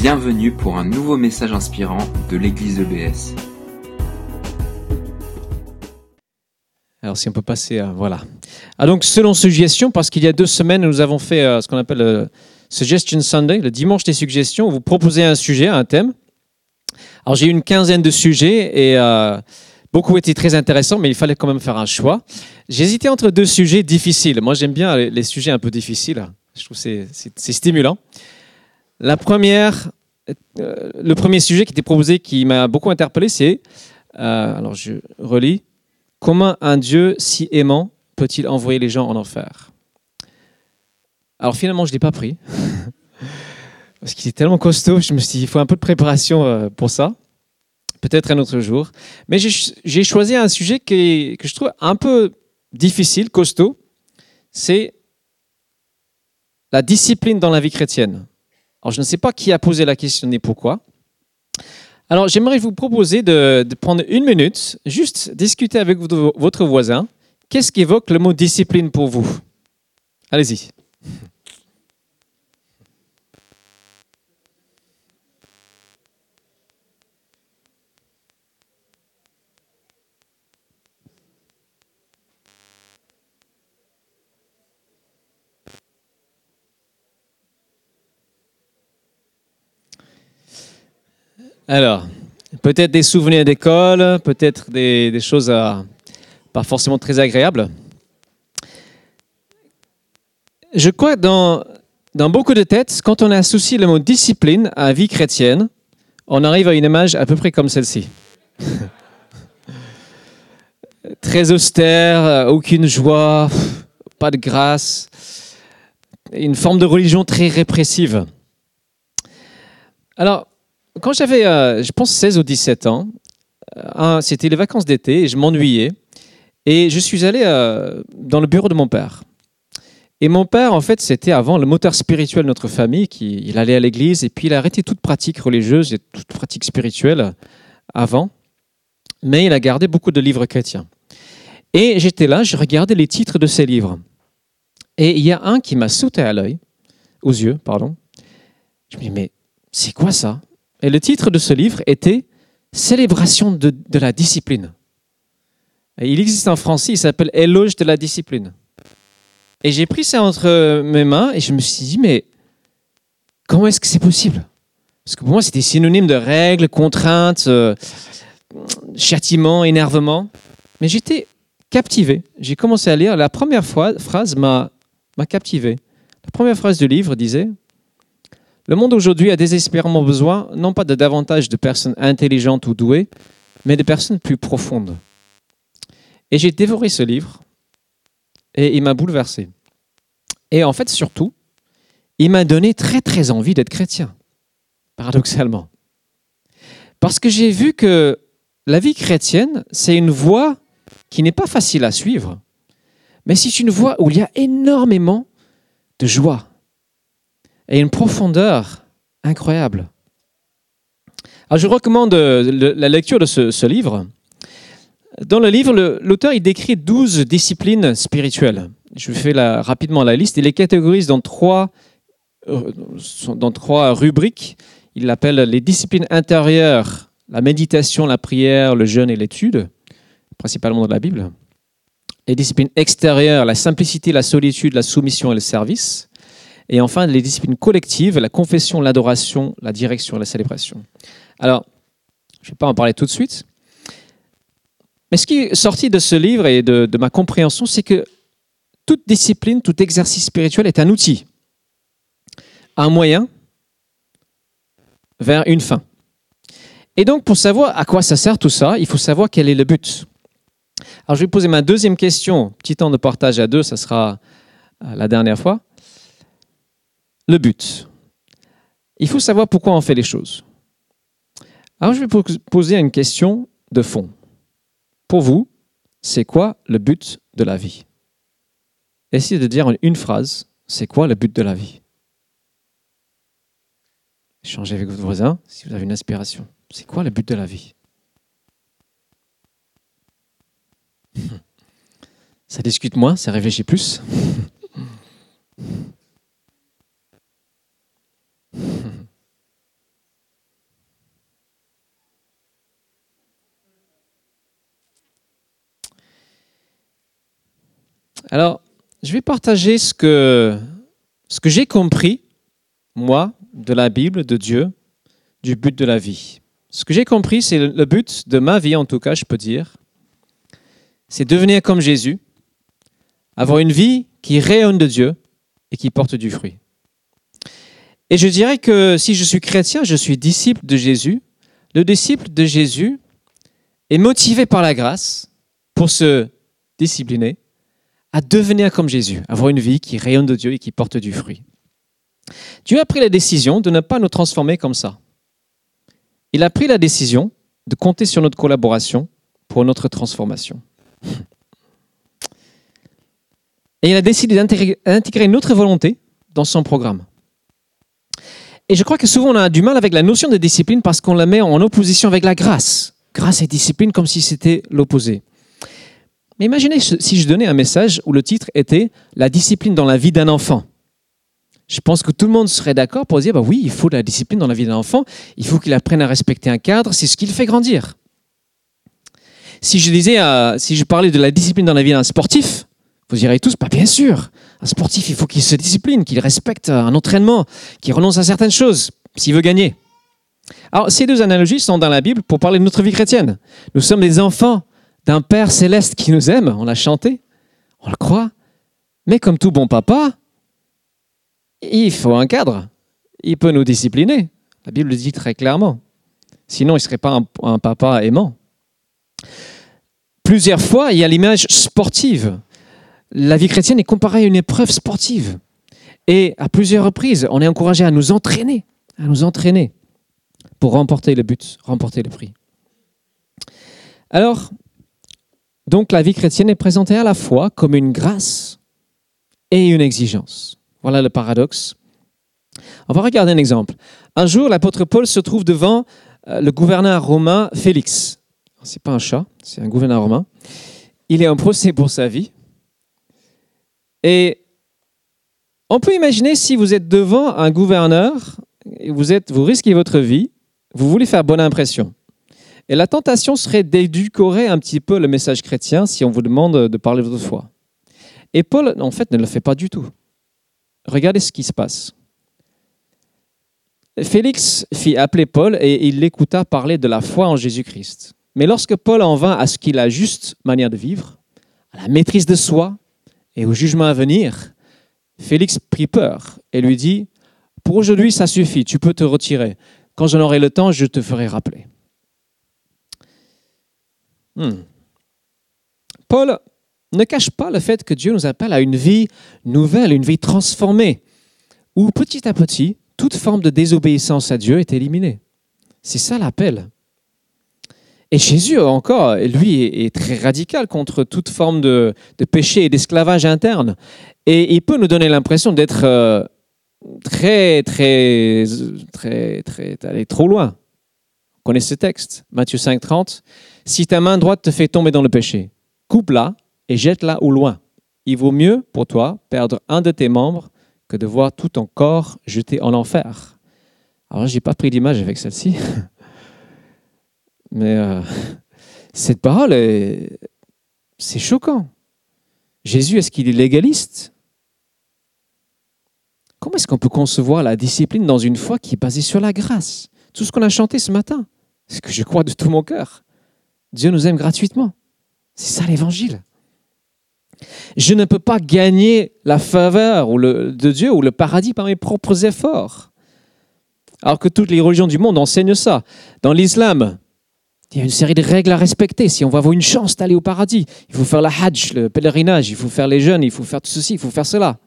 Bienvenue pour un nouveau message inspirant de l'église EBS. Alors si on peut passer à... Voilà. Ah donc selon suggestion, parce qu'il y a deux semaines, nous avons fait euh, ce qu'on appelle le Suggestion Sunday, le dimanche des suggestions, où vous proposez un sujet, un thème. Alors j'ai eu une quinzaine de sujets et euh, beaucoup étaient très intéressants, mais il fallait quand même faire un choix. J'hésitais entre deux sujets difficiles. Moi j'aime bien les, les sujets un peu difficiles. Je trouve c'est stimulant. La première, euh, le premier sujet qui était proposé, qui m'a beaucoup interpellé, c'est, euh, alors je relis, comment un Dieu si aimant peut-il envoyer les gens en enfer? Alors finalement, je ne l'ai pas pris, parce qu'il est tellement costaud, je me suis dit, il faut un peu de préparation euh, pour ça, peut-être un autre jour. Mais j'ai choisi un sujet que je trouve un peu difficile, costaud, c'est la discipline dans la vie chrétienne. Alors, je ne sais pas qui a posé la question ni pourquoi. Alors, j'aimerais vous proposer de, de prendre une minute, juste discuter avec vo- votre voisin. Qu'est-ce qui évoque le mot discipline pour vous? Allez-y. Alors, peut-être des souvenirs d'école, peut-être des, choses euh, pas forcément très agréables. Je crois que dans, dans beaucoup de têtes, quand on associe le mot discipline à vie chrétienne, on arrive à une image à peu près comme celle-ci. très austère, euh, aucune joie, pas de grâce, une forme de religion très répressive. Alors, quand j'avais, euh, je pense, 16 ou 17 ans, euh, c'était les vacances d'été et je m'ennuyais. Et je suis allé euh, dans le bureau de mon père. Et mon père, en fait, c'était avant le moteur spirituel de notre famille. Il allait à l'église et puis il a arrêté toute pratique religieuse et toute pratique spirituelle avant. Mais il a gardé beaucoup de livres chrétiens. Et j'étais là, je regardais les titres de ces livres. Et il y a un qui m'a sauté à l'œil, aux yeux, pardon. Je me dis, mais c'est quoi ça? Et le titre de ce livre était Célébration de, la discipline. Il existe en français, il s'appelle Éloge de la discipline. Et j'ai pris ça entre mes mains et je me suis dit, mais comment est-ce que c'est possible? Parce que pour moi, c'était synonyme de règles, contraintes, euh, châtiment, énervement. Mais j'étais captivé. J'ai commencé à lire. La première phrase m'a captivé. La première phrase du livre disait le monde aujourd'hui a désespérément besoin, non pas de davantage de personnes intelligentes ou douées, mais de personnes plus profondes. Et j'ai dévoré ce livre et il m'a bouleversé. Et en fait, surtout, il m'a donné très très envie d'être chrétien, paradoxalement. Parce que j'ai vu que la vie chrétienne, c'est une voie qui n'est pas facile à suivre, mais c'est une voie où il y a énormément de joie et une profondeur incroyable. Alors, je recommande euh, la lecture de ce, livre. Dans le livre, l'auteur décrit 12 disciplines spirituelles. Je fais rapidement la liste. Il les catégorise dans trois, euh, dans trois rubriques. Il l'appelle les disciplines intérieures, la méditation, la prière, le jeûne et l'étude, principalement dans la Bible. Les disciplines extérieures, la simplicité, la solitude, la soumission et le service. Et enfin, les disciplines collectives, la confession, l'adoration, la direction la célébration. Alors, je ne vais pas en parler tout de suite. Mais ce qui est sorti de ce livre et de, de ma compréhension, c'est que toute discipline, tout exercice spirituel est un outil, un moyen vers une fin. Et donc, pour savoir à quoi ça sert tout ça, il faut savoir quel est le but. Alors, je vais poser ma deuxième question. Petit temps de partage à deux, ça sera euh, la dernière fois le but. Il faut savoir pourquoi on fait les choses. Alors je vais po- poser une question de fond. Pour vous, c'est quoi le but de la vie? Essayez de dire en une phrase, c'est quoi le but de la vie? Échangez avec votre voisin si vous avez une inspiration. C'est quoi le but de la vie? Ça discute moins, ça réfléchit plus. Alors, je vais partager ce que, ce que j'ai compris, moi, de la Bible, de Dieu, du but de la vie. Ce que j'ai compris, c'est le but de ma vie, en tout cas, je peux dire, c'est devenir comme Jésus, avoir une vie qui rayonne de Dieu et qui porte du fruit. Et je dirais que si je suis chrétien, je suis disciple de Jésus. Le disciple de Jésus est motivé par la grâce pour se discipliner à devenir comme Jésus, avoir une vie qui rayonne de Dieu et qui porte du fruit. Dieu a pris la décision de ne pas nous transformer comme ça. Il a pris la décision de compter sur notre collaboration pour notre transformation. Et il a décidé d'intégrer notre volonté dans son programme. Et je crois que souvent on a du mal avec la notion de discipline parce qu'on la met en opposition avec la grâce. Grâce et discipline comme si c'était l'opposé. Mais imaginez si je donnais un message où le titre était La discipline dans la vie d'un enfant. Je pense que tout le monde serait d'accord pour dire bah oui, il faut de la discipline dans la vie d'un enfant, il faut qu'il apprenne à respecter un cadre, c'est ce qui le fait grandir. Si je disais, si je parlais de la discipline dans la vie d'un sportif, vous direz tous, bah, bien sûr, un sportif, il faut qu'il se discipline, qu'il respecte un entraînement, qu'il renonce à certaines choses s'il veut gagner. Alors, ces deux analogies sont dans la Bible pour parler de notre vie chrétienne. Nous sommes des enfants d'un Père céleste qui nous aime, on l'a chanté, on le croit, mais comme tout bon papa, il faut un cadre. Il peut nous discipliner. La Bible le dit très clairement. Sinon, il ne serait pas un papa aimant. Plusieurs fois, il y a l'image sportive. La vie chrétienne est comparée à une épreuve sportive. Et à plusieurs reprises, on est encouragé à nous entraîner, à nous entraîner pour remporter le but, remporter le prix. Alors, donc la vie chrétienne est présentée à la fois comme une grâce et une exigence. Voilà le paradoxe. On va regarder un exemple. Un jour, l'apôtre Paul se trouve devant euh, le gouverneur romain Félix. C'est pas un chat, c'est un gouverneur romain. Il est en procès pour sa vie. Et on peut imaginer si vous êtes devant un gouverneur, vous, êtes, vous risquez votre vie, vous voulez faire bonne impression. Et la tentation serait d'éducorer un petit peu le message chrétien si on vous demande de parler de votre foi. Et Paul, en fait, ne le fait pas du tout. Regardez ce qui se passe. Félix fit appeler Paul et il l'écouta parler de la foi en Jésus-Christ. Mais lorsque Paul en vint à ce qu'il a juste manière de vivre, à la maîtrise de soi et au jugement à venir, Félix prit peur et lui dit, Pour aujourd'hui, ça suffit, tu peux te retirer. Quand j'en aurai le temps, je te ferai rappeler. Hmm. Paul ne cache pas le fait que Dieu nous appelle à une vie nouvelle, une vie transformée, où petit à petit, toute forme de désobéissance à Dieu est éliminée. C'est ça l'appel. Et Jésus, encore, lui, est, très radical contre toute forme de, péché et d'esclavage interne. Et il peut nous donner l'impression d'être euh, très, très, très, très, aller trop loin. Vous connaissez ce texte, Matthieu 5, 30. Si ta main droite te fait tomber dans le péché, coupe-la et jette-la au loin. Il vaut mieux pour toi perdre un de tes membres que de voir tout ton corps jeté en enfer. Alors, je n'ai pas pris d'image avec celle-ci, mais euh, cette parole, c'est choquant. Jésus, est-ce qu'il est légaliste? Comment est-ce qu'on peut concevoir la discipline dans une foi qui est basée sur la grâce? Tout ce qu'on a chanté ce matin, ce que je crois de tout mon cœur. Dieu nous aime gratuitement. C'est ça l'évangile. Je ne peux pas gagner la faveur de Dieu ou le paradis par mes propres efforts. Alors que toutes les religions du monde enseignent ça. Dans l'islam, il y a une série de règles à respecter. Si on veut avoir une chance d'aller au paradis, il faut faire la hajj, le pèlerinage, il faut faire les jeûnes, il faut faire tout ceci, il faut faire cela.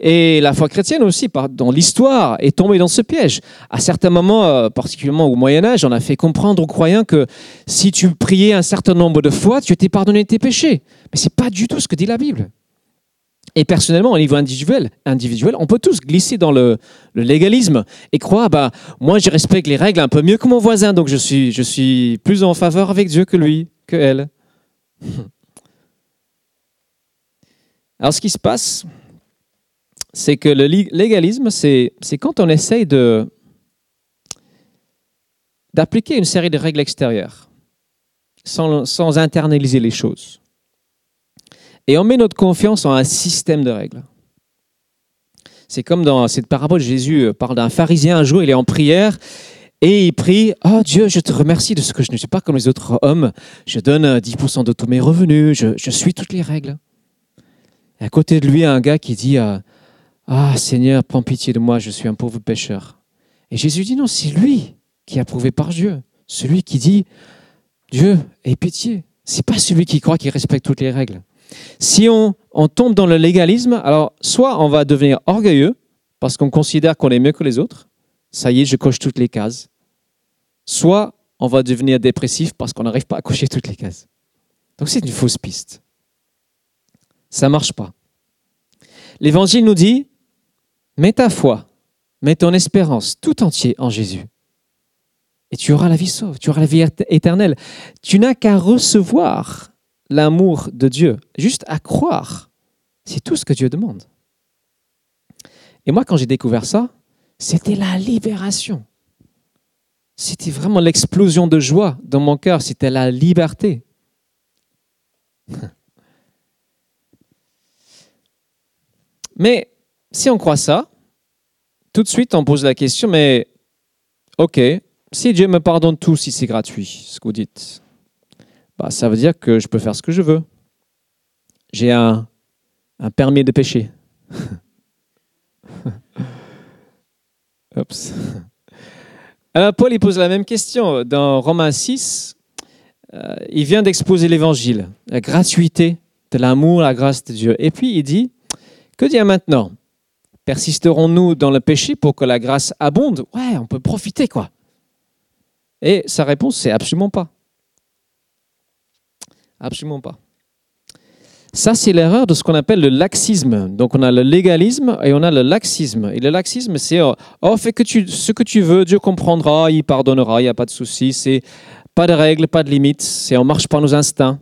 Et la foi chrétienne aussi, dans l'histoire, est tombée dans ce piège. À certains moments, euh, particulièrement au Moyen Âge, on a fait comprendre aux croyants que si tu priais un certain nombre de fois, tu étais pardonné de tes péchés. Mais ce n'est pas du tout ce que dit la Bible. Et personnellement, au niveau individuel, individuel on peut tous glisser dans le, légalisme et croire, bah, moi je respecte les règles un peu mieux que mon voisin, donc je suis, je suis plus en faveur avec Dieu que lui, que elle. Alors ce qui se passe, c'est que le légalisme, c'est quand on essaye de d'appliquer une série de règles extérieures sans, sans, internaliser les choses. Et on met notre confiance en un système de règles. C'est comme dans cette parabole, Jésus parle d'un pharisien un jour, il est en prière et il prie Oh Dieu, je te remercie de ce que je ne suis pas comme les autres hommes. Je donne 10% de tous mes revenus, je, suis toutes les règles. À côté de lui, un gars qui dit Ah Seigneur, prends pitié de moi, je suis un pauvre pécheur. Et Jésus dit Non, c'est lui qui est approuvé par Dieu. Celui qui dit Dieu, aie pitié. C'est pas celui qui croit qu'il respecte toutes les règles. Si on, tombe dans le légalisme, alors soit on va devenir orgueilleux parce qu'on considère qu'on est mieux que les autres, ça y est, je coche toutes les cases. Soit on va devenir dépressif parce qu'on n'arrive pas à cocher toutes les cases. Donc c'est une fausse piste. Ça marche pas. L'évangile nous dit mets ta foi, mets ton espérance tout entier en Jésus et tu auras la vie sauve, tu auras la vie éternelle. Tu n'as qu'à recevoir l'amour de Dieu, juste à croire. C'est tout ce que Dieu demande. Et moi, quand j'ai découvert ça, c'était la libération. C'était vraiment l'explosion de joie dans mon cœur, c'était la liberté. Mais si on croit ça, tout de suite on pose la question, mais ok, si Dieu me pardonne tout, si c'est gratuit, ce que vous dites, bah, ça veut dire que je peux faire ce que je veux. J'ai un, permis de péché. Alors Paul il pose la même question dans Romains 6. Euh, il vient d'exposer l'évangile, la gratuité de l'amour, la grâce de Dieu. Et puis il dit, que dire maintenant? Persisterons-nous dans le péché pour que la grâce abonde? Ouais, on peut profiter quoi. Et sa réponse, c'est absolument pas. Absolument pas. Ça, c'est l'erreur de ce qu'on appelle le laxisme. Donc, on a le légalisme et on a le laxisme. Et le laxisme, c'est oh, oh fais que tu, ce que tu veux, Dieu comprendra, il pardonnera, il n'y a pas de souci. C'est pas de règles, pas de limites. C'est on marche par nos instincts.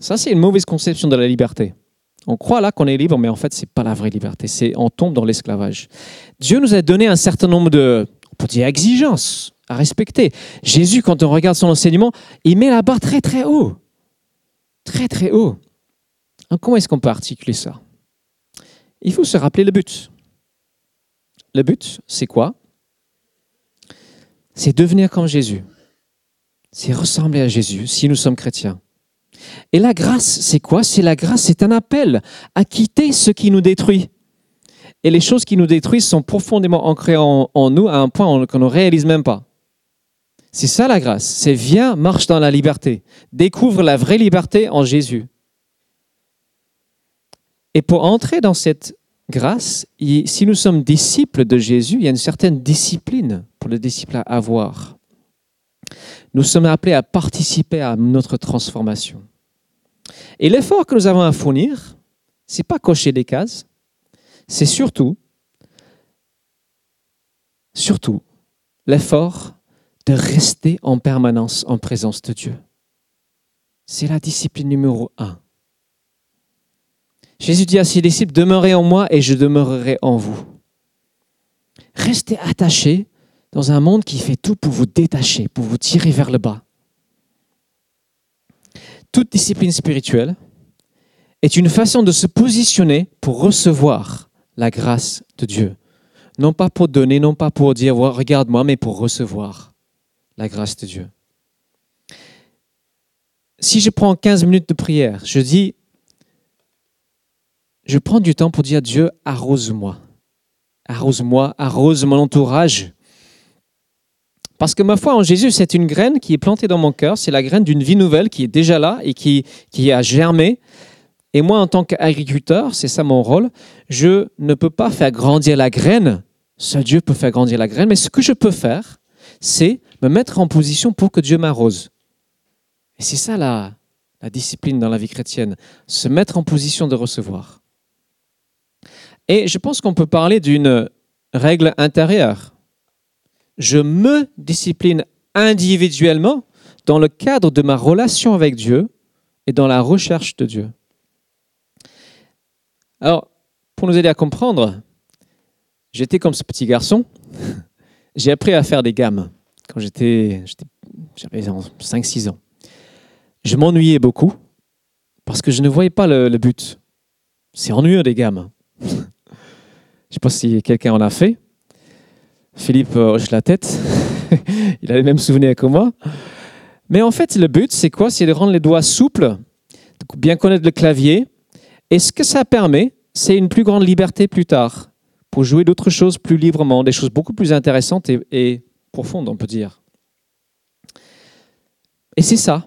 Ça, c'est une mauvaise conception de la liberté. On croit là qu'on est libre, mais en fait, ce n'est pas la vraie liberté. C'est on tombe dans l'esclavage. Dieu nous a donné un certain nombre de peut dire exigence à respecter. Jésus, quand on regarde son enseignement, il met la barre très très haut. Très très haut. comment est-ce qu'on peut articuler ça? Il faut se rappeler le but. Le but, c'est quoi? C'est devenir comme Jésus. C'est ressembler à Jésus si nous sommes chrétiens. Et la grâce, c'est quoi? C'est la grâce, c'est un appel à quitter ce qui nous détruit. Et les choses qui nous détruisent sont profondément ancrées en, nous à un point qu'on ne réalise même pas. C'est ça la grâce. C'est viens, marche dans la liberté. Découvre la vraie liberté en Jésus. Et pour entrer dans cette grâce, si nous sommes disciples de Jésus, il y a une certaine discipline pour le disciple à avoir. Nous sommes appelés à participer à notre transformation. Et l'effort que nous avons à fournir, c'est pas cocher des cases, c'est surtout, surtout, l'effort de rester en permanence en présence de Dieu. C'est la discipline numéro un. Jésus dit à ses disciples, demeurez en moi et je demeurerai en vous. Restez attachés dans un monde qui fait tout pour vous détacher, pour vous tirer vers le bas. Toute discipline spirituelle est une façon de se positionner pour recevoir la grâce de Dieu. Non pas pour donner, non pas pour dire, regarde-moi, mais pour recevoir la grâce de Dieu. Si je prends 15 minutes de prière, je dis, je prends du temps pour dire, Dieu, arrose-moi. Arrose-moi, arrose mon entourage. Parce que ma foi en Jésus, c'est une graine qui est plantée dans mon cœur, c'est la graine d'une vie nouvelle qui est déjà là et qui, qui a germé. Et moi, en tant qu'agriculteur, c'est ça mon rôle, je ne peux pas faire grandir la graine. Seul Dieu peut faire grandir la graine, mais ce que je peux faire, c'est me mettre en position pour que Dieu m'arrose. Et c'est ça la, discipline dans la vie chrétienne, se mettre en position de recevoir. Et je pense qu'on peut parler d'une règle intérieure. Je me discipline individuellement dans le cadre de ma relation avec Dieu et dans la recherche de Dieu. Alors, pour nous aider à comprendre, j'étais comme ce petit garçon. J'ai appris à faire des gammes quand j'étais, j'avais 5-6 ans. Je m'ennuyais beaucoup parce que je ne voyais pas le, le but. C'est ennuyeux des gammes. je ne sais pas si quelqu'un en a fait. Philippe hoche la tête. Il a les mêmes souvenirs que moi. Mais en fait, le but, c'est quoi? C'est de rendre les doigts souples, de bien connaître le clavier. Et ce que ça permet, c'est une plus grande liberté plus tard pour jouer d'autres choses plus librement, des choses beaucoup plus intéressantes et, profondes, on peut dire? Et c'est ça.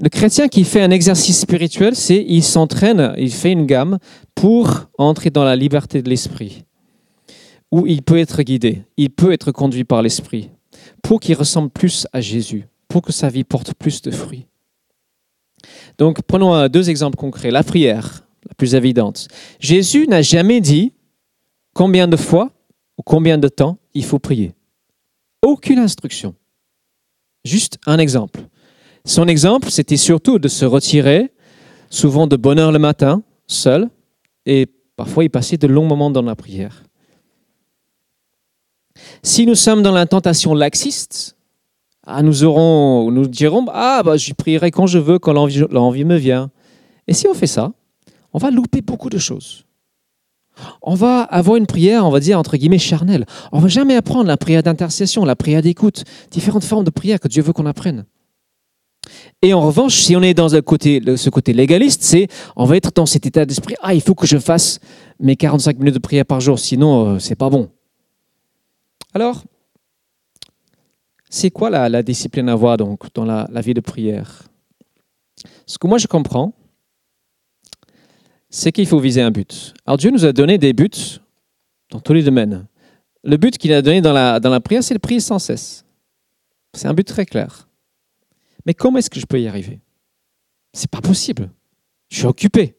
Le chrétien qui fait un exercice spirituel, c'est il s'entraîne, il fait une gamme pour entrer dans la liberté de l'esprit, où il peut être guidé, il peut être conduit par l'esprit, pour qu'il ressemble plus à Jésus, pour que sa vie porte plus de fruits. Donc prenons deux exemples concrets. La prière, la plus évidente. Jésus n'a jamais dit combien de fois ou combien de temps il faut prier. Aucune instruction. Juste un exemple. Son exemple, c'était surtout de se retirer, souvent de bonne heure le matin, seul, et parfois il passait de longs moments dans la prière. Si nous sommes dans la tentation laxiste, ah, nous, aurons, nous dirons Ah, bah, je prierai quand je veux, quand l'envie me vient. Et si on fait ça, on va louper beaucoup de choses. On va avoir une prière, on va dire, entre guillemets, charnelle. On ne va jamais apprendre la prière d'intercession, la prière d'écoute, différentes formes de prière que Dieu veut qu'on apprenne. Et en revanche, si on est dans ce côté légaliste, c'est on va être dans cet état d'esprit ah il faut que je fasse mes 45 minutes de prière par jour, sinon euh, c'est pas bon. Alors, c'est quoi la, discipline à avoir donc dans la vie de prière? Ce que moi je comprends, c'est qu'il faut viser un but. Alors Dieu nous a donné des buts dans tous les domaines. Le but qu'il a donné dans la, dans la prière, c'est de prier sans cesse. C'est un but très clair. Mais comment est-ce que je peux y arriver? C'est pas possible. Je suis occupé.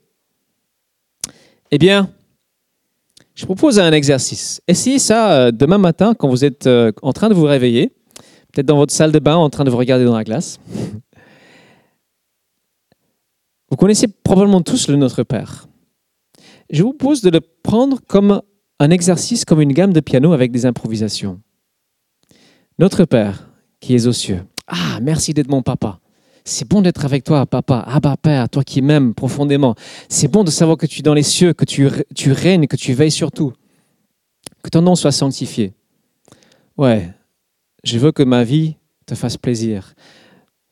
Eh bien, je propose un exercice. Essayez ça euh, demain matin quand vous êtes euh, en train de vous réveiller, peut-être dans votre salle de bain en train de vous regarder dans la glace. Vous connaissez probablement tous le Notre Père. Je vous propose de le prendre comme un exercice, comme une gamme de piano avec des improvisations. Notre Père, qui es aux cieux. Ah, merci d'être mon papa. C'est bon d'être avec toi, papa. Ah bah Père, toi qui m'aimes profondément. C'est bon de savoir que tu es dans les cieux, que tu, tu règnes, que tu veilles sur tout. Que ton nom soit sanctifié. Ouais, je veux que ma vie te fasse plaisir.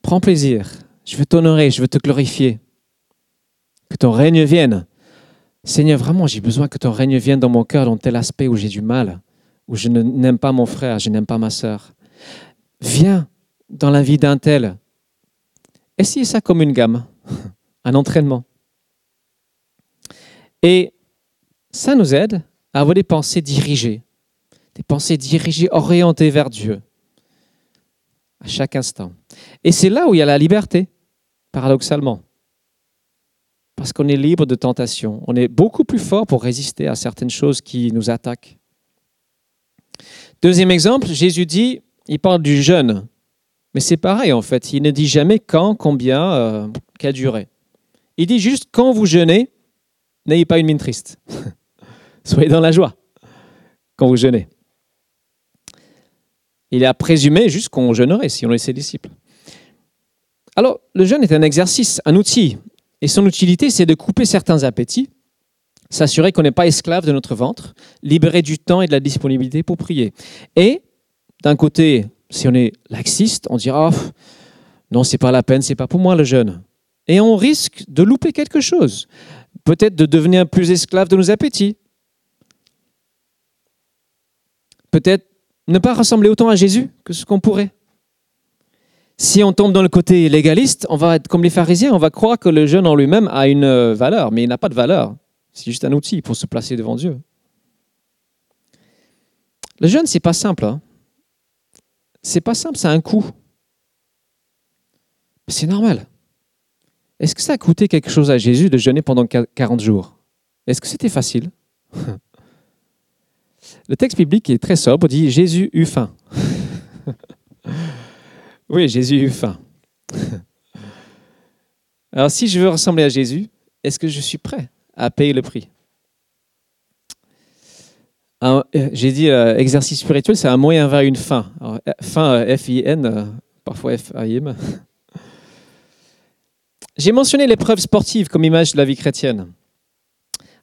Prends plaisir. Je veux t'honorer, je veux te glorifier que ton règne vienne. Seigneur, vraiment, j'ai besoin que ton règne vienne dans mon cœur dans tel aspect où j'ai du mal, où je n'aime pas mon frère, je n'aime pas ma sœur. Viens dans la vie d'un tel. Essayez ça comme une gamme, un entraînement. Et ça nous aide à avoir des pensées dirigées, des pensées dirigées, orientées vers Dieu, à chaque instant. Et c'est là où il y a la liberté, paradoxalement parce qu'on est libre de tentation. On est beaucoup plus fort pour résister à certaines choses qui nous attaquent. Deuxième exemple, Jésus dit, il parle du jeûne. Mais c'est pareil en fait, il ne dit jamais quand, combien, euh, quelle durée. Il dit juste quand vous jeûnez, n'ayez pas une mine triste. Soyez dans la joie quand vous jeûnez. Il a présumé juste qu'on jeûnerait si on est ses disciples. Alors, le jeûne est un exercice, un outil, et son utilité, c'est de couper certains appétits, s'assurer qu'on n'est pas esclave de notre ventre, libérer du temps et de la disponibilité pour prier. Et d'un côté, si on est laxiste, on dira oh, non, c'est pas la peine, c'est pas pour moi le jeûne. Et on risque de louper quelque chose, peut-être de devenir plus esclave de nos appétits. Peut-être ne pas ressembler autant à Jésus que ce qu'on pourrait. Si on tombe dans le côté légaliste, on va être comme les pharisiens, on va croire que le jeûne en lui-même a une euh, valeur, mais il n'a pas de valeur. C'est juste un outil pour se placer devant Dieu. Le jeûne, c'est pas simple. Hein. C'est pas simple, c'est un coût. C'est normal. Est-ce que ça a coûté quelque chose à Jésus de jeûner pendant 40 jours? Est-ce que c'était facile? Le texte biblique est très sobre, dit Jésus eut faim. Oui, Jésus eut faim. Alors si je veux ressembler à Jésus, est-ce que je suis prêt à payer le prix? Euh, J'ai dit euh, exercice spirituel, c'est un moyen vers une fin. fin, euh, F-I-N, parfois F-I-M. J'ai mentionné l'épreuve sportive comme image de la vie chrétienne.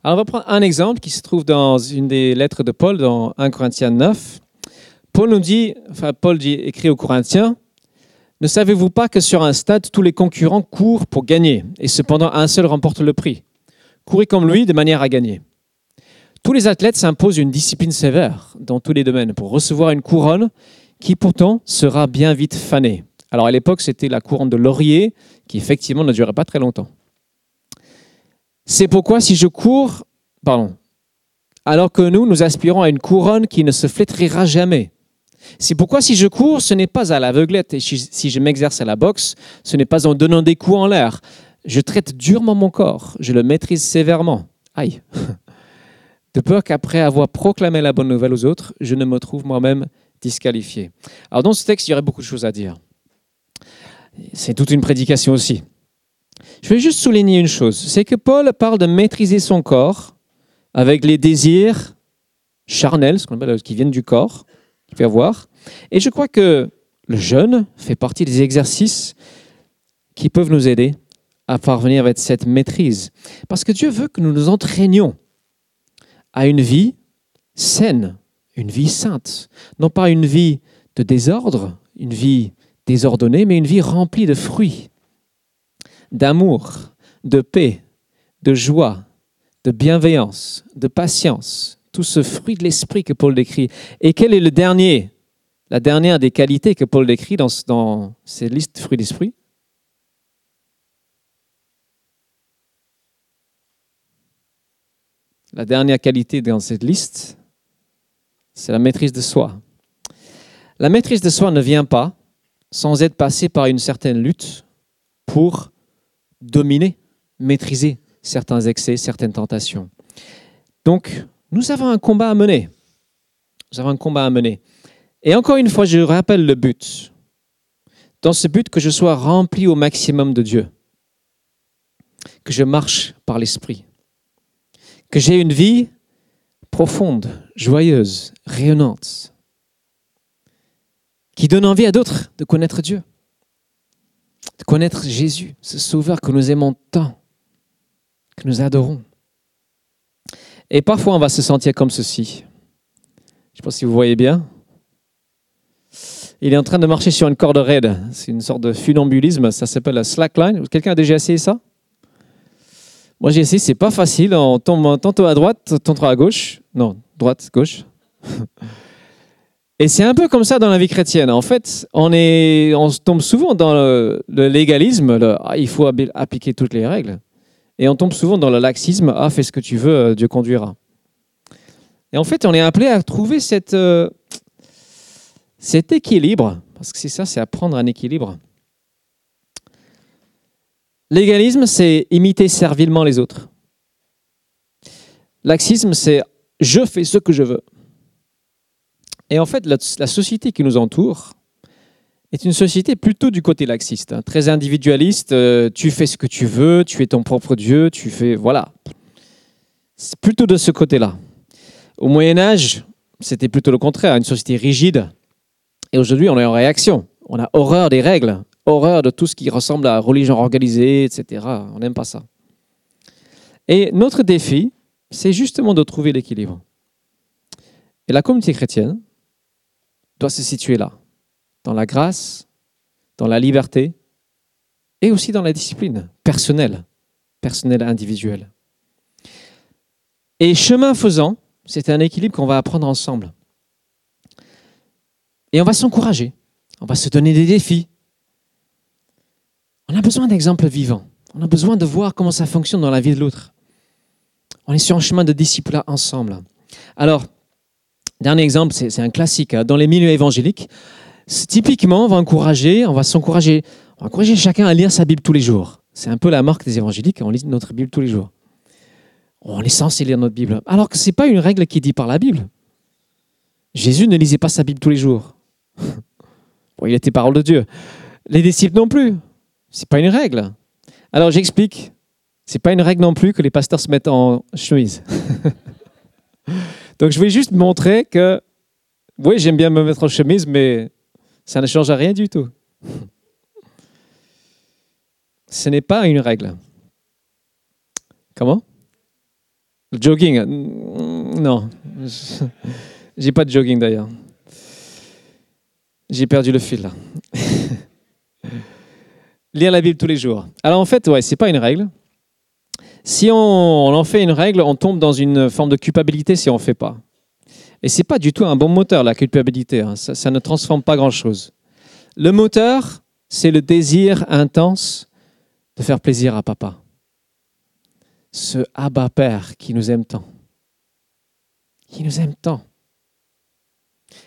Alors on va prendre un exemple qui se trouve dans une des lettres de Paul, dans 1 Corinthiens 9. Paul nous dit, enfin Paul écrit aux Corinthiens, ne savez-vous pas que sur un stade, tous les concurrents courent pour gagner, et cependant un seul remporte le prix? Courez comme lui de manière à gagner. Tous les athlètes s'imposent une discipline sévère dans tous les domaines pour recevoir une couronne qui pourtant sera bien vite fanée. Alors à l'époque, c'était la couronne de laurier qui effectivement ne durait pas très longtemps. C'est pourquoi si je cours, alors que nous, nous aspirons à une couronne qui ne se flétrira jamais. C'est pourquoi si je cours, ce n'est pas à l'aveuglette, et si je m'exerce à la boxe, ce n'est pas en donnant des coups en l'air. Je traite durement mon corps, je le maîtrise sévèrement. Aïe. De peur qu'après avoir proclamé la bonne nouvelle aux autres, je ne me trouve moi-même disqualifié. Alors dans ce texte, il y aurait beaucoup de choses à dire. C'est toute une prédication aussi. Je vais juste souligner une chose, c'est que Paul parle de maîtriser son corps avec les désirs charnels, ce qu'on appelle, qui viennent du corps, qu'il peut avoir. Et je crois que le jeûne fait partie des exercices qui peuvent nous aider à parvenir avec cette maîtrise. Parce que Dieu veut que nous nous entraînions à une vie saine, une vie sainte. Non pas une vie de désordre, une vie désordonnée, mais une vie remplie de fruits, d'amour, de paix, de joie, de bienveillance, de patience, tout ce fruit de l'esprit que Paul décrit. Et quel est le dernier, la dernière des qualités que Paul décrit dans, dans ces listes fruits d'esprit? La dernière qualité dans cette liste, c'est la maîtrise de soi. La maîtrise de soi ne vient pas sans être passé par une certaine lutte pour dominer, maîtriser certains excès, certaines tentations. Donc, nous avons un combat à mener. Nous avons un combat à mener. Et encore une fois, je rappelle le but. Dans ce but, que je sois rempli au maximum de Dieu. Que je marche par l'Esprit. Que j'ai une vie profonde, joyeuse, rayonnante. Qui donne envie à d'autres de connaître Dieu. De connaître Jésus, ce Sauveur que nous aimons tant, que nous adorons. Et parfois, on va se sentir comme ceci. Je ne sais pas si vous voyez bien. Il est en train de marcher sur une corde raide. C'est une sorte de funambulisme. Ça s'appelle la slackline. Quelqu'un a déjà essayé ça? Moi, j'ai essayé. C'est pas facile. On tombe tantôt à droite, tantôt à gauche. Non, droite, gauche. Et c'est un peu comme ça dans la vie chrétienne. En fait, on, est, on tombe souvent dans le, légalisme. Ah, il faut appliquer toutes les règles. Et on tombe souvent dans le laxisme, ah, fais ce que tu veux, euh, Dieu conduira. Et en fait, on est appelé à trouver euh, cet équilibre, parce que c'est ça, c'est apprendre un équilibre. Légalisme, c'est imiter servilement les autres. Laxisme, c'est je fais ce que je veux. Et en fait, la société qui nous entoure, est une société plutôt du côté laxiste, hein. très individualiste. Euh, tu fais ce que tu veux, tu es ton propre Dieu, tu fais. Voilà. C'est plutôt de ce côté-là. Au Moyen-Âge, c'était plutôt le contraire, une société rigide. Et aujourd'hui, on est en réaction. On a horreur des règles, horreur de tout ce qui ressemble à religion organisée, etc. On n'aime pas ça. Et notre défi, c'est justement de trouver l'équilibre. Et la communauté chrétienne doit se situer là dans la grâce, dans la liberté et aussi dans la discipline personnelle, personnelle individuelle. Et chemin faisant, c'est un équilibre qu'on va apprendre ensemble. Et on va s'encourager, on va se donner des défis. On a besoin d'exemples vivants. On a besoin de voir comment ça fonctionne dans la vie de l'autre. On est sur un chemin de discipline ensemble. Alors, dernier exemple, c'est un classique. Hein. Dans les milieux évangéliques, typiquement, on va encourager, on va s'encourager, on va encourager chacun à lire sa Bible tous les jours. C'est un peu la marque des évangéliques, on lit notre Bible tous les jours. On est censé lire notre Bible. Alors que ce n'est pas une règle qui est dit par la Bible. Jésus ne lisait pas sa Bible tous les jours. bon, il était parole de Dieu. Les disciples non plus. Ce n'est pas une règle. Alors j'explique. Ce n'est pas une règle non plus que les pasteurs se mettent en chemise. Donc je vais juste montrer que, oui, j'aime bien me mettre en chemise, mais ça ne change rien du tout. ce n'est pas une règle. Comment? Le jogging mm, Non. J'ai pas de jogging d'ailleurs. J'ai perdu le fil là. Lire la Bible tous les jours. Alors en fait, ouais, c'est pas une règle. Si on, en fait une règle, on tombe dans une forme de culpabilité si on ne fait pas. Et c'est pas du tout un bon moteur, la culpabilité. Hein. Ça, ne transforme pas grand-chose. Le moteur, c'est le désir intense de faire plaisir à papa. Ce Abba Père qui nous aime tant. Qui nous aime tant.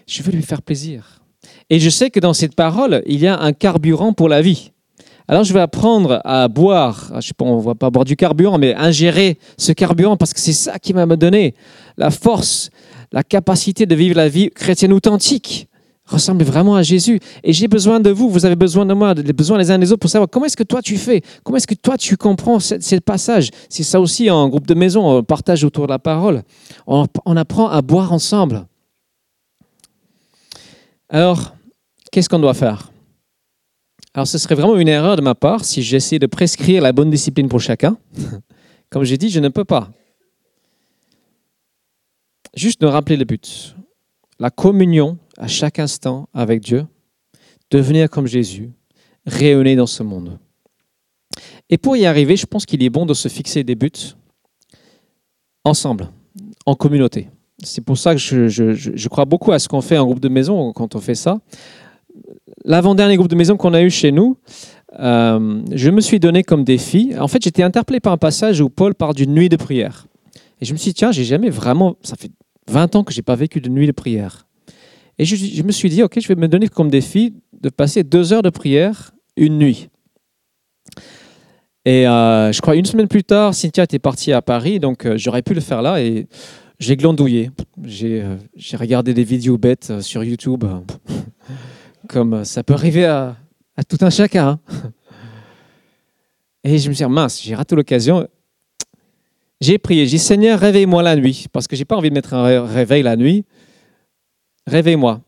Je veux lui faire plaisir. Et je sais que dans cette parole, il y a un carburant pour la vie. Alors je vais apprendre à boire, je sais pas, on ne va pas boire du carburant, mais ingérer ce carburant parce que c'est ça qui va me donner la force, la capacité de vivre la vie chrétienne authentique, ressemble vraiment à Jésus. Et j'ai besoin de vous, vous avez besoin de moi, des besoins les uns des autres pour savoir comment est-ce que toi tu fais, comment est-ce que toi tu comprends ce, passage. C'est ça aussi en groupe de maison, on partage autour de la parole. On, on apprend à boire ensemble. Alors, qu'est-ce qu'on doit faire? Alors ce serait vraiment une erreur de ma part si j'essayais de prescrire la bonne discipline pour chacun. Comme j'ai dit, je ne peux pas. Juste de rappeler le but. La communion à chaque instant avec Dieu, devenir comme Jésus, rayonner dans ce monde. Et pour y arriver, je pense qu'il est bon de se fixer des buts ensemble, en communauté. C'est pour ça que je, crois beaucoup à ce qu'on fait en groupe de maison quand on fait ça l'avant-dernier groupe de maison qu'on a eu chez nous, euh, je me suis donné comme défi. En fait, j'étais interpellé par un passage où Paul parle d'une nuit de prière. Et je me suis dit, tiens, j'ai jamais vraiment. Ça fait 20 ans que j'ai pas vécu de nuit de prière. Et je, me suis dit, OK, je vais me donner comme défi de passer deux heures de prière une nuit. Et euh, je crois une semaine plus tard, Cynthia était partie à Paris, donc euh, j'aurais pu le faire là. Et j'ai glandouillé. J'ai regardé des vidéos bêtes sur YouTube comme ça peut arriver à, tout un chacun. Et je me suis dit, mince, j'ai raté l'occasion. J'ai prié, j'ai dit, Seigneur, réveille-moi la nuit, parce que j'ai pas envie de mettre un réveil la nuit. Réveille-moi.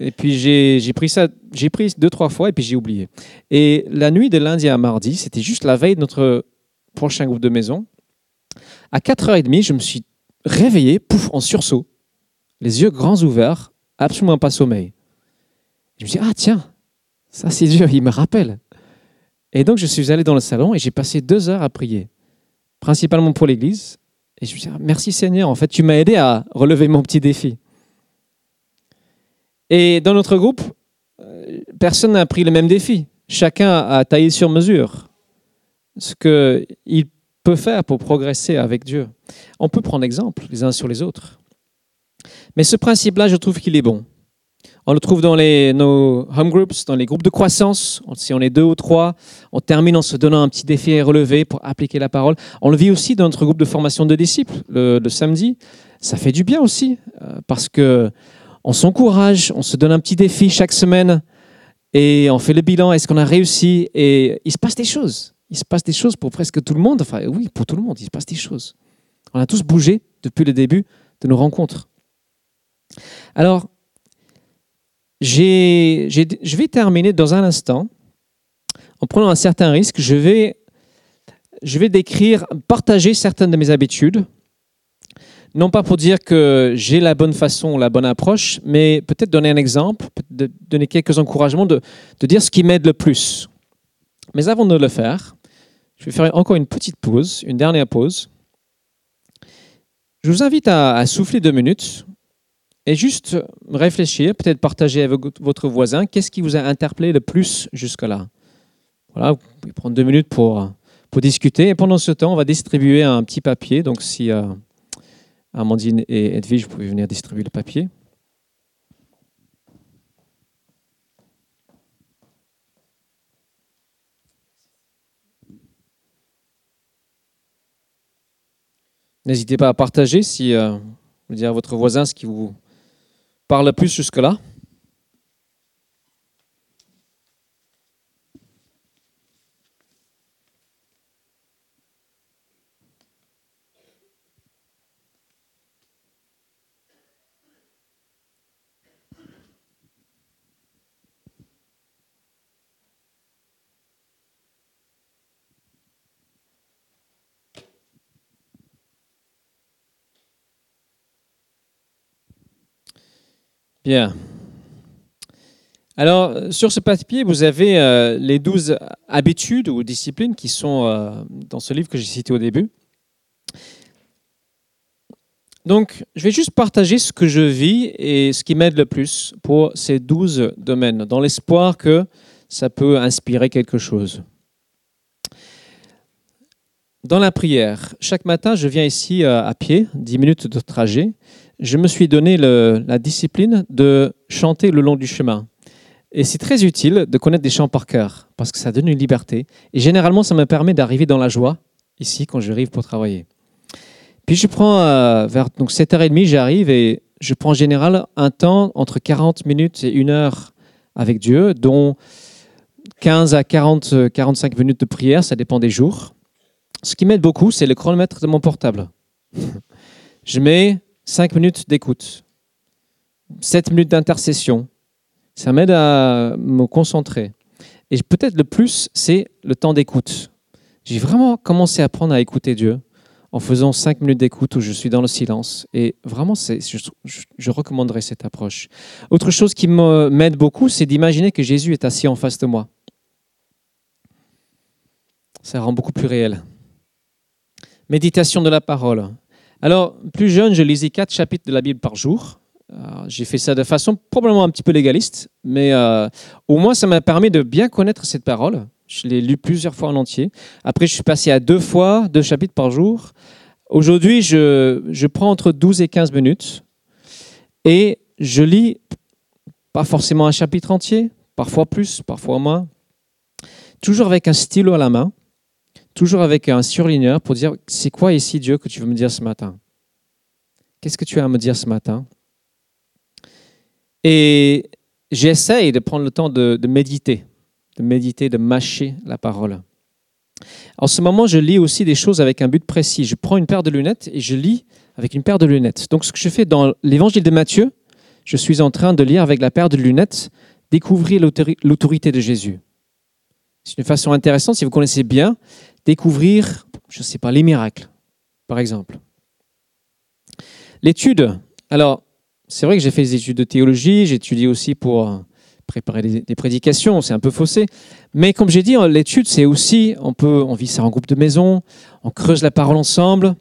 Et puis j'ai pris ça, j'ai pris deux, trois fois, et puis j'ai oublié. Et la nuit de lundi à mardi, c'était juste la veille de notre prochain groupe de maison. À 4h30, je me suis réveillé, pouf, en sursaut, les yeux grands ouverts, absolument pas sommeil. Je me dis, ah tiens, ça c'est Dieu, il me rappelle. Et donc je suis allé dans le salon et j'ai passé deux heures à prier, principalement pour l'Église. Et je me dit, ah, merci Seigneur, en fait tu m'as aidé à relever mon petit défi. Et dans notre groupe, euh, personne n'a pris le même défi. Chacun a taillé sur mesure ce qu'il peut faire pour progresser avec Dieu. On peut prendre exemple les uns sur les autres. Mais ce principe-là, je trouve qu'il est bon. On le trouve dans les, nos home groups, dans les groupes de croissance. Si on est deux ou trois, on termine en se donnant un petit défi à relever pour appliquer la parole. On le vit aussi dans notre groupe de formation de disciples le, samedi. Ça fait du bien aussi euh, parce que on s'encourage, on se donne un petit défi chaque semaine et on fait le bilan. Est-ce qu'on a réussi? Et il se passe des choses. Il se passe des choses pour presque tout le monde. Enfin, oui, pour tout le monde, il se passe des choses. On a tous bougé depuis le début de nos rencontres. Alors, je vais terminer dans un instant en prenant un certain risque. Je vais, je vais décrire, partager certaines de mes habitudes. Non pas pour dire que j'ai la bonne façon, la bonne approche, mais peut-être donner un exemple, donner quelques encouragements, de, dire ce qui m'aide le plus. Mais avant de le faire, je vais faire encore une petite pause, une dernière pause. Je vous invite à souffler deux minutes et juste réfléchir, peut-être partager avec votre voisin, qu'est-ce qui vous a interpellé le plus jusque-là? Voilà, vous pouvez prendre deux minutes pour, discuter. Et pendant ce temps, on va distribuer un petit papier. Donc si euh, Amandine et Edwige, vous pouvez venir distribuer le papier. N'hésitez pas à partager si euh, vous dire à votre voisin ce qui vous parle plus jusque-là. Bien. Alors, sur ce papier, vous avez euh, les douze habitudes ou disciplines qui sont euh, dans ce livre que j'ai cité au début. Donc, je vais juste partager ce que je vis et ce qui m'aide le plus pour ces douze domaines, dans l'espoir que ça peut inspirer quelque chose. Dans la prière, chaque matin, je viens ici euh, à pied, 10 minutes de trajet. Je me suis donné la discipline de chanter le long du chemin. Et c'est très utile de connaître des chants par cœur, parce que ça donne une liberté. Et généralement, ça me permet d'arriver dans la joie, ici, quand j'arrive pour travailler. Puis je prends, euh, vers donc 7h30, j'arrive et je prends en général un temps entre 40 minutes et une heure avec Dieu, dont 15 à 40, euh, 45 minutes de prière, ça dépend des jours. Ce qui m'aide beaucoup, c'est le chronomètre de mon portable. Je mets 5 minutes d'écoute, 7 minutes d'intercession. Ça m'aide à me concentrer. Et peut-être le plus, c'est le temps d'écoute. J'ai vraiment commencé à apprendre à écouter Dieu en faisant 5 minutes d'écoute où je suis dans le silence. Et vraiment, je, je- recommanderais cette approche. Autre chose qui m'aide beaucoup, c'est d'imaginer que Jésus est assis en face de moi. Ça rend beaucoup plus réel. Méditation de la parole. Alors, plus jeune, je lisais quatre chapitres de la Bible par jour. Euh, J'ai fait ça de façon probablement un petit peu légaliste, mais euh, au moins ça m'a permis de bien connaître cette parole. Je l'ai lu plusieurs fois en entier. Après, je suis passé à deux fois, deux chapitres par jour. Aujourd'hui, je, je prends entre 12 et 15 minutes et je lis pas forcément un chapitre entier, parfois plus, parfois moins. Toujours avec un stylo à la main, toujours avec un surligneur pour dire c'est quoi ici Dieu que tu veux me dire ce matin? Qu'est-ce que tu as à me dire ce matin? Et j'essaye de prendre le temps de, de méditer, de méditer, de mâcher la parole. En ce moment, je lis aussi des choses avec un but précis. Je prends une paire de lunettes et je lis avec une paire de lunettes. Donc, ce que je fais dans l'évangile de Matthieu, je suis en train de lire avec la paire de lunettes, découvrir l'autori- l'autorité de Jésus. C'est une façon intéressante, si vous connaissez bien, découvrir, je ne sais pas, les miracles, par exemple. L'étude. Alors, c'est vrai que j'ai fait des études de théologie, j'ai étudié aussi pour euh, préparer des, des prédications, c'est un peu faussé. Mais comme j'ai dit, euh, l'étude, c'est aussi, on peut, on vit ça en groupe de maison, on creuse la parole ensemble,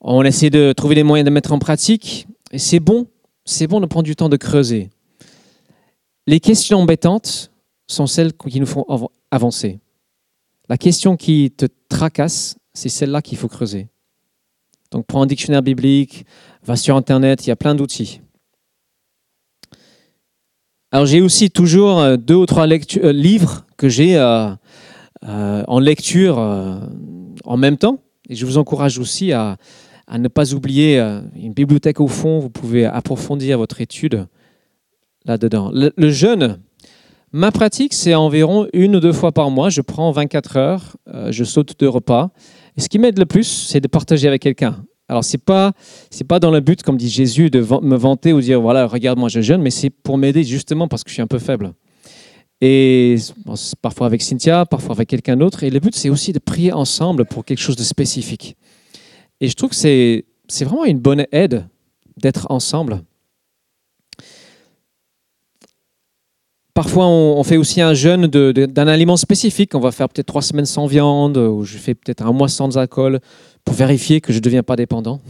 on essaie de trouver les moyens de mettre en pratique, et c'est bon, c'est bon de prendre du temps de creuser. Les questions embêtantes sont celles qui nous font av- avancer. La question qui te tracasse, c'est celle-là qu'il faut creuser. Donc prends un dictionnaire biblique, va sur Internet, il y a plein d'outils. Alors j'ai aussi toujours euh, deux ou trois euh, livres que j'ai euh, en lecture en même temps. Et je vous encourage aussi à, ne pas oublier une bibliothèque au fond. Vous pouvez approfondir votre étude là-dedans. Le, le jeûne, ma pratique, c'est environ une ou deux fois par mois. Je prends 24 heures, euh, je saute deux repas. Et ce qui m'aide le plus, c'est de partager avec quelqu'un. Alors, ce n'est pas, pas dans le but, comme dit Jésus, de me vanter ou dire, voilà, regarde, moi je jeûne, mais c'est pour m'aider justement parce que je suis un peu faible. Et parfois avec Cynthia, parfois avec quelqu'un d'autre. Et le but, c'est aussi de prier ensemble pour quelque chose de spécifique. Et je trouve que c'est vraiment une bonne aide d'être ensemble. Parfois, on, fait aussi un jeûne d'un aliment spécifique. On va faire peut-être trois semaines sans viande, ou je fais peut-être un mois sans alcool pour vérifier que je ne deviens pas dépendant.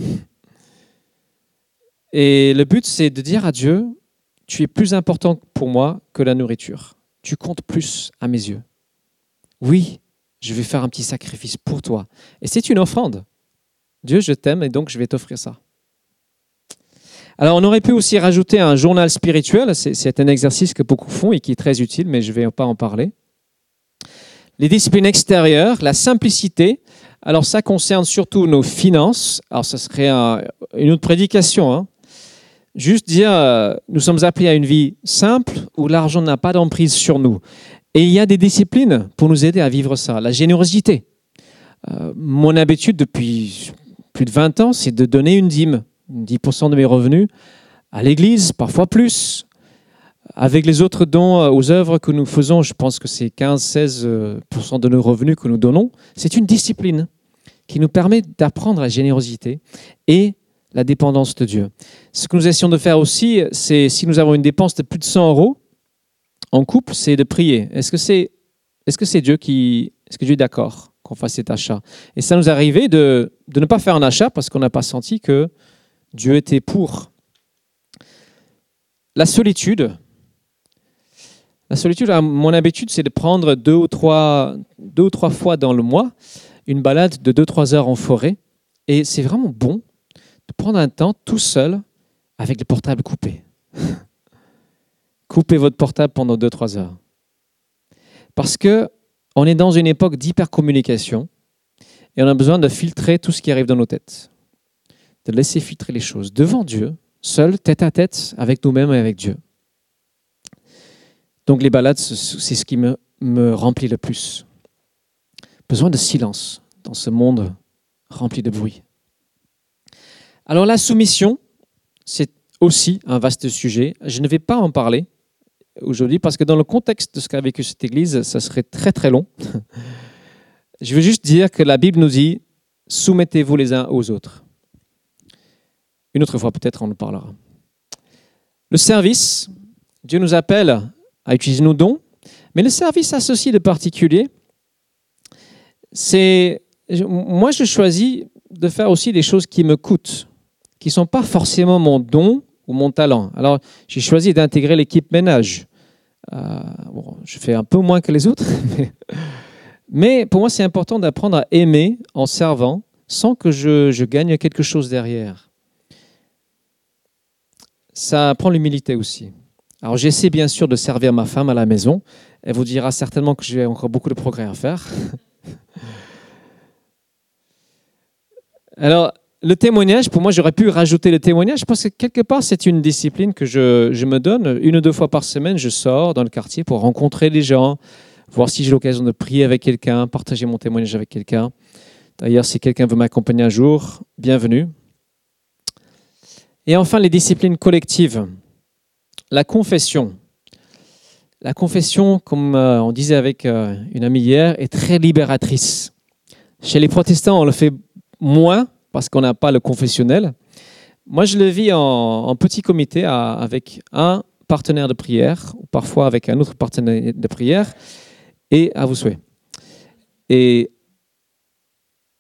Et le but, c'est de dire à Dieu, tu es plus important pour moi que la nourriture. Tu comptes plus à mes yeux. Oui, je vais faire un petit sacrifice pour toi. Et c'est une offrande. Dieu, je t'aime et donc je vais t'offrir ça. Alors, on aurait pu aussi rajouter un journal spirituel. C'est un exercice que beaucoup font et qui est très utile, mais je ne vais pas en parler. Les disciplines extérieures, la simplicité. Alors, ça concerne surtout nos finances. Alors, ça serait un- une autre prédication. hein. Juste dire, euh, nous sommes appelés à une vie simple où l'argent n'a pas d'emprise sur nous. Et il y a des disciplines pour nous aider à vivre ça. La générosité. Euh, mon habitude depuis plus de 20 ans, c'est de donner une dîme, 10% de mes revenus, à l'église, parfois plus. Avec les autres dons euh, aux œuvres que nous faisons, je pense que c'est 15-16% de nos revenus que nous donnons. C'est une discipline qui nous permet d'apprendre la générosité et la dépendance de Dieu. Ce que nous essayons de faire aussi, c'est si nous avons une dépense de plus de 100 euros en couple, c'est de prier. Est-ce que c'est Dieu qui est-ce que Dieu est d'accord qu'on fasse cet achat? Et ça nous est arrivé de ne pas faire un achat parce qu'on n'a pas senti que Dieu était pour. La solitude. La solitude, mon habitude, c'est de prendre deux ou, trois, fois dans le mois une balade de 2-3 heures en forêt. Et c'est vraiment bon de prendre un temps tout seul avec le portable coupé. Coupez votre portable pendant 2-3 heures. Parce que on est dans une époque d'hypercommunication et on a besoin de filtrer tout ce qui arrive dans nos têtes. De laisser filtrer les choses devant Dieu, seul, tête à tête, avec nous-mêmes et avec Dieu. Donc les balades, c'est ce qui me, me remplit le plus. Besoin de silence dans ce monde rempli de bruit. Alors la soumission, c'est aussi un vaste sujet. Je ne vais pas en parler aujourd'hui parce que dans le contexte de ce qu'a vécu cette Église, ça serait très très long. Je veux juste dire que la Bible nous dit soumettez-vous les uns aux autres. Une autre fois peut-être on en parlera. Le service, Dieu nous appelle à utiliser nos dons, mais le service associé de particulier, c'est moi je choisis de faire aussi des choses qui me coûtent, qui ne sont pas forcément mon don ou mon talent. Alors, j'ai choisi d'intégrer l'équipe ménage. Euh, je fais un peu moins que les autres, mais, pour moi, c'est important d'apprendre à aimer en servant sans que je, je gagne quelque chose derrière. Ça apprend l'humilité aussi. Alors, j'essaie bien sûr de servir ma femme à la maison. Elle vous dira certainement que j'ai encore beaucoup de progrès à faire. Alors, le témoignage, pour moi, j'aurais pu rajouter le témoignage parce que quelque part, c'est une discipline que je, me donne. Une ou deux fois par semaine, je sors dans le quartier pour rencontrer les gens, voir si j'ai l'occasion de prier avec quelqu'un, partager mon témoignage avec quelqu'un. D'ailleurs, si quelqu'un veut m'accompagner un jour, bienvenue. Et enfin, les disciplines collectives. La confession. La confession, comme euh, on disait avec euh, une amie hier, est très libératrice. Chez les protestants, on le fait moins parce qu'on n'a pas le confessionnel. Moi, je le vis en, petit comité avec un partenaire de prière, ou parfois avec un autre partenaire de prière, et à vous souhaiter. Et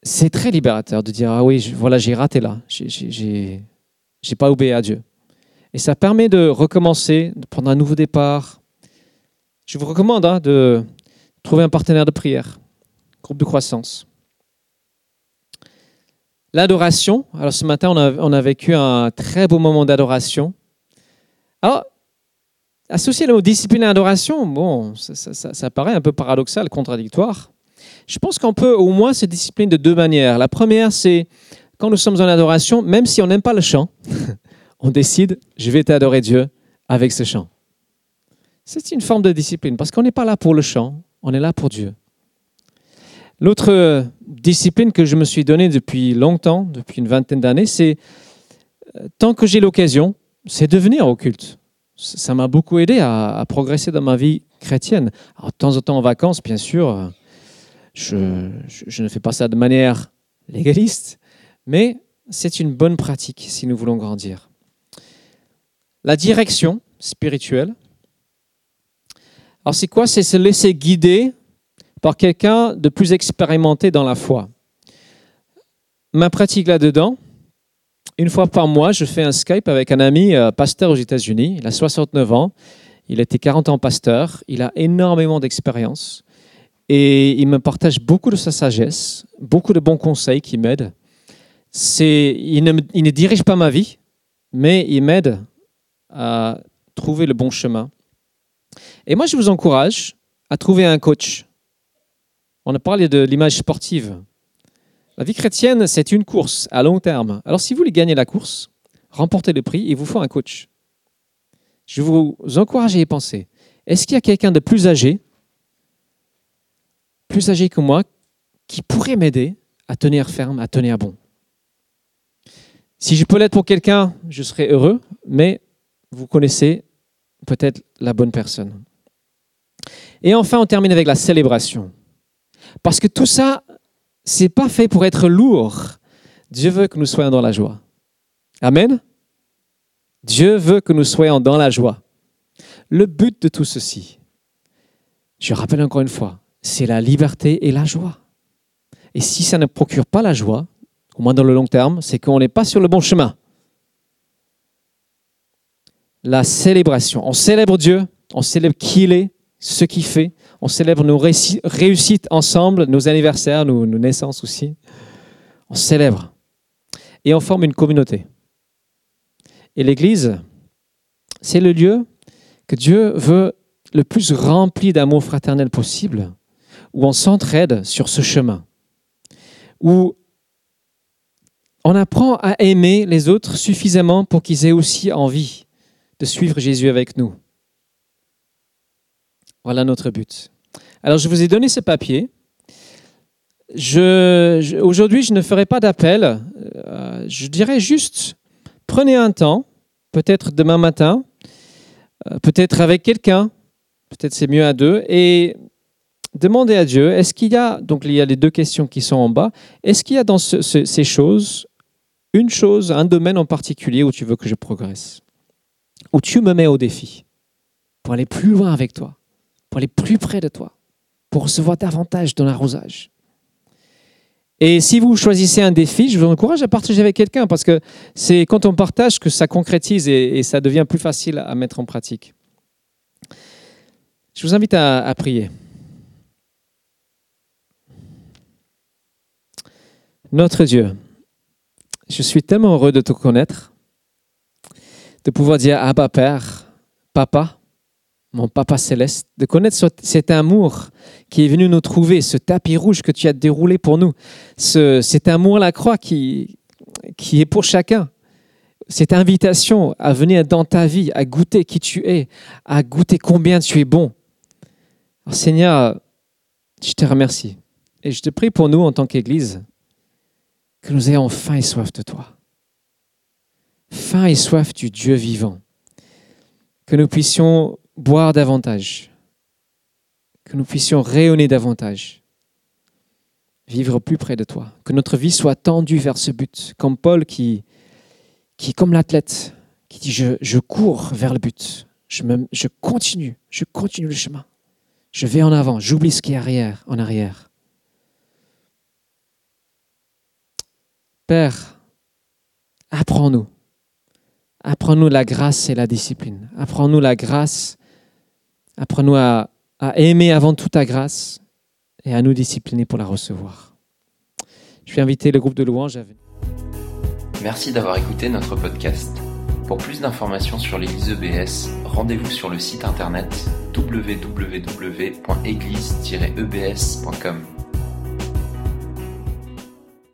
c'est très libérateur de dire ah oui, voilà, j'ai raté là, pas obéi à Dieu. Et ça permet de recommencer, de prendre un nouveau départ. Je vous recommande hein, de trouver un partenaire de prière, groupe de croissance. L'adoration. Alors ce matin, on a, vécu un très beau moment d'adoration. Alors, associer le mot discipline à adoration, bon, ça, paraît un peu paradoxal, contradictoire. Je pense qu'on peut au moins se discipliner de deux manières. La première, c'est quand nous sommes en adoration, même si on n'aime pas le chant, on décide, je vais t'adorer Dieu avec ce chant. C'est une forme de discipline, parce qu'on n'est pas là pour le chant, on est là pour Dieu. L'autre discipline que je me suis donnée depuis longtemps, depuis une vingtaine d'années, c'est euh, tant que j'ai l'occasion, c'est de venir au culte. Ça m'a beaucoup aidé à, progresser dans ma vie chrétienne. Alors, de temps en temps en vacances, bien sûr, je, je ne fais pas ça de manière légaliste, mais c'est une bonne pratique si nous voulons grandir. La direction spirituelle. Alors c'est quoi? C'est se laisser guider par quelqu'un de plus expérimenté dans la foi. Ma pratique là-dedans, une fois par mois, je fais un Skype avec un ami euh, pasteur aux États-Unis. Il a 69 ans, il été 40 ans pasteur, il a énormément d'expérience et il me partage beaucoup de sa sagesse, beaucoup de bons conseils qui m'aident. Il, ne, il ne dirige pas ma vie, mais il m'aide à trouver le bon chemin. Et moi, je vous encourage à trouver un coach on a parlé de l'image sportive. La vie chrétienne, c'est une course à long terme. Alors si vous voulez gagner la course, remporter le prix, il vous faut un coach. Je vous encourage à y penser. Est-ce qu'il y a quelqu'un de plus âgé, plus âgé que moi, qui pourrait m'aider à tenir ferme, à tenir bon? Si je peux l'être pour quelqu'un, je serai heureux, mais vous connaissez peut-être la bonne personne. Et enfin, on termine avec la célébration. Parce que tout ça, c'est pas fait pour être lourd. Dieu veut que nous soyons dans la joie. Amen. Dieu veut que nous soyons dans la joie. Le but de tout ceci, je rappelle encore une fois, c'est la liberté et la joie. Et si ça ne procure pas la joie, au moins dans le long terme, c'est qu'on n'est pas sur le bon chemin. La célébration. On célèbre Dieu, on célèbre qui il est, ce qu'il fait, on célèbre nos réussites ensemble, nos anniversaires, nos, naissances aussi. On célèbre. Et on forme une communauté. Et l'Église, c'est le lieu que Dieu veut le plus rempli d'amour fraternel possible, où on s'entraide sur ce chemin, où on apprend à aimer les autres suffisamment pour qu'ils aient aussi envie de suivre Jésus avec nous. Voilà notre but. Alors je vous ai donné ce papier. Aujourd'hui, je ne ferai pas d'appel. Euh, je dirais juste, prenez un temps, peut-être demain matin, euh, peut-être avec quelqu'un, peut-être c'est mieux à deux, et demandez à Dieu, est-ce qu'il y a, donc il y a les deux questions qui sont en bas, est-ce qu'il y a dans ces choses une chose, un domaine en particulier où tu veux que je progresse, où tu me mets au défi, pour aller plus loin avec toi, pour aller plus près de toi, pour recevoir davantage dans l'arrosage. Et si vous choisissez un défi, je vous encourage à partager avec quelqu'un parce que c'est quand on partage que ça concrétise et, ça devient plus facile à mettre en pratique. Je vous invite à, à prier. Notre Dieu, je suis tellement heureux de te connaître, de pouvoir dire Abba Père, Papa, mon Papa céleste, de connaître cet amour qui est venu nous trouver, ce tapis rouge que tu as déroulé pour nous, ce, cet amour à la croix qui est pour chacun, cette invitation à venir dans ta vie, à goûter qui tu es, à goûter combien tu es bon. Seigneur, je te remercie et je te prie pour nous en tant qu'Église que nous ayons faim et soif de toi. Faim et soif du Dieu vivant. Que nous puissions boire davantage, que nous puissions rayonner davantage, vivre plus près de toi, que notre vie soit tendue vers ce but, comme Paul qui, qui comme l'athlète, qui dit je, cours vers le but, je, je continue, je continue le chemin, je vais en avant, j'oublie ce qui est arrière, en arrière. Père, apprends-nous. Apprends-nous la grâce et la discipline. Apprends-nous la grâce Apprends-nous à, aimer avant tout ta grâce et à nous discipliner pour la recevoir. Je vais inviter le groupe de louanges à. Merci d'avoir écouté notre podcast. Pour plus d'informations sur l'Église EBS, rendez-vous sur le site internet www.église-ebs.com.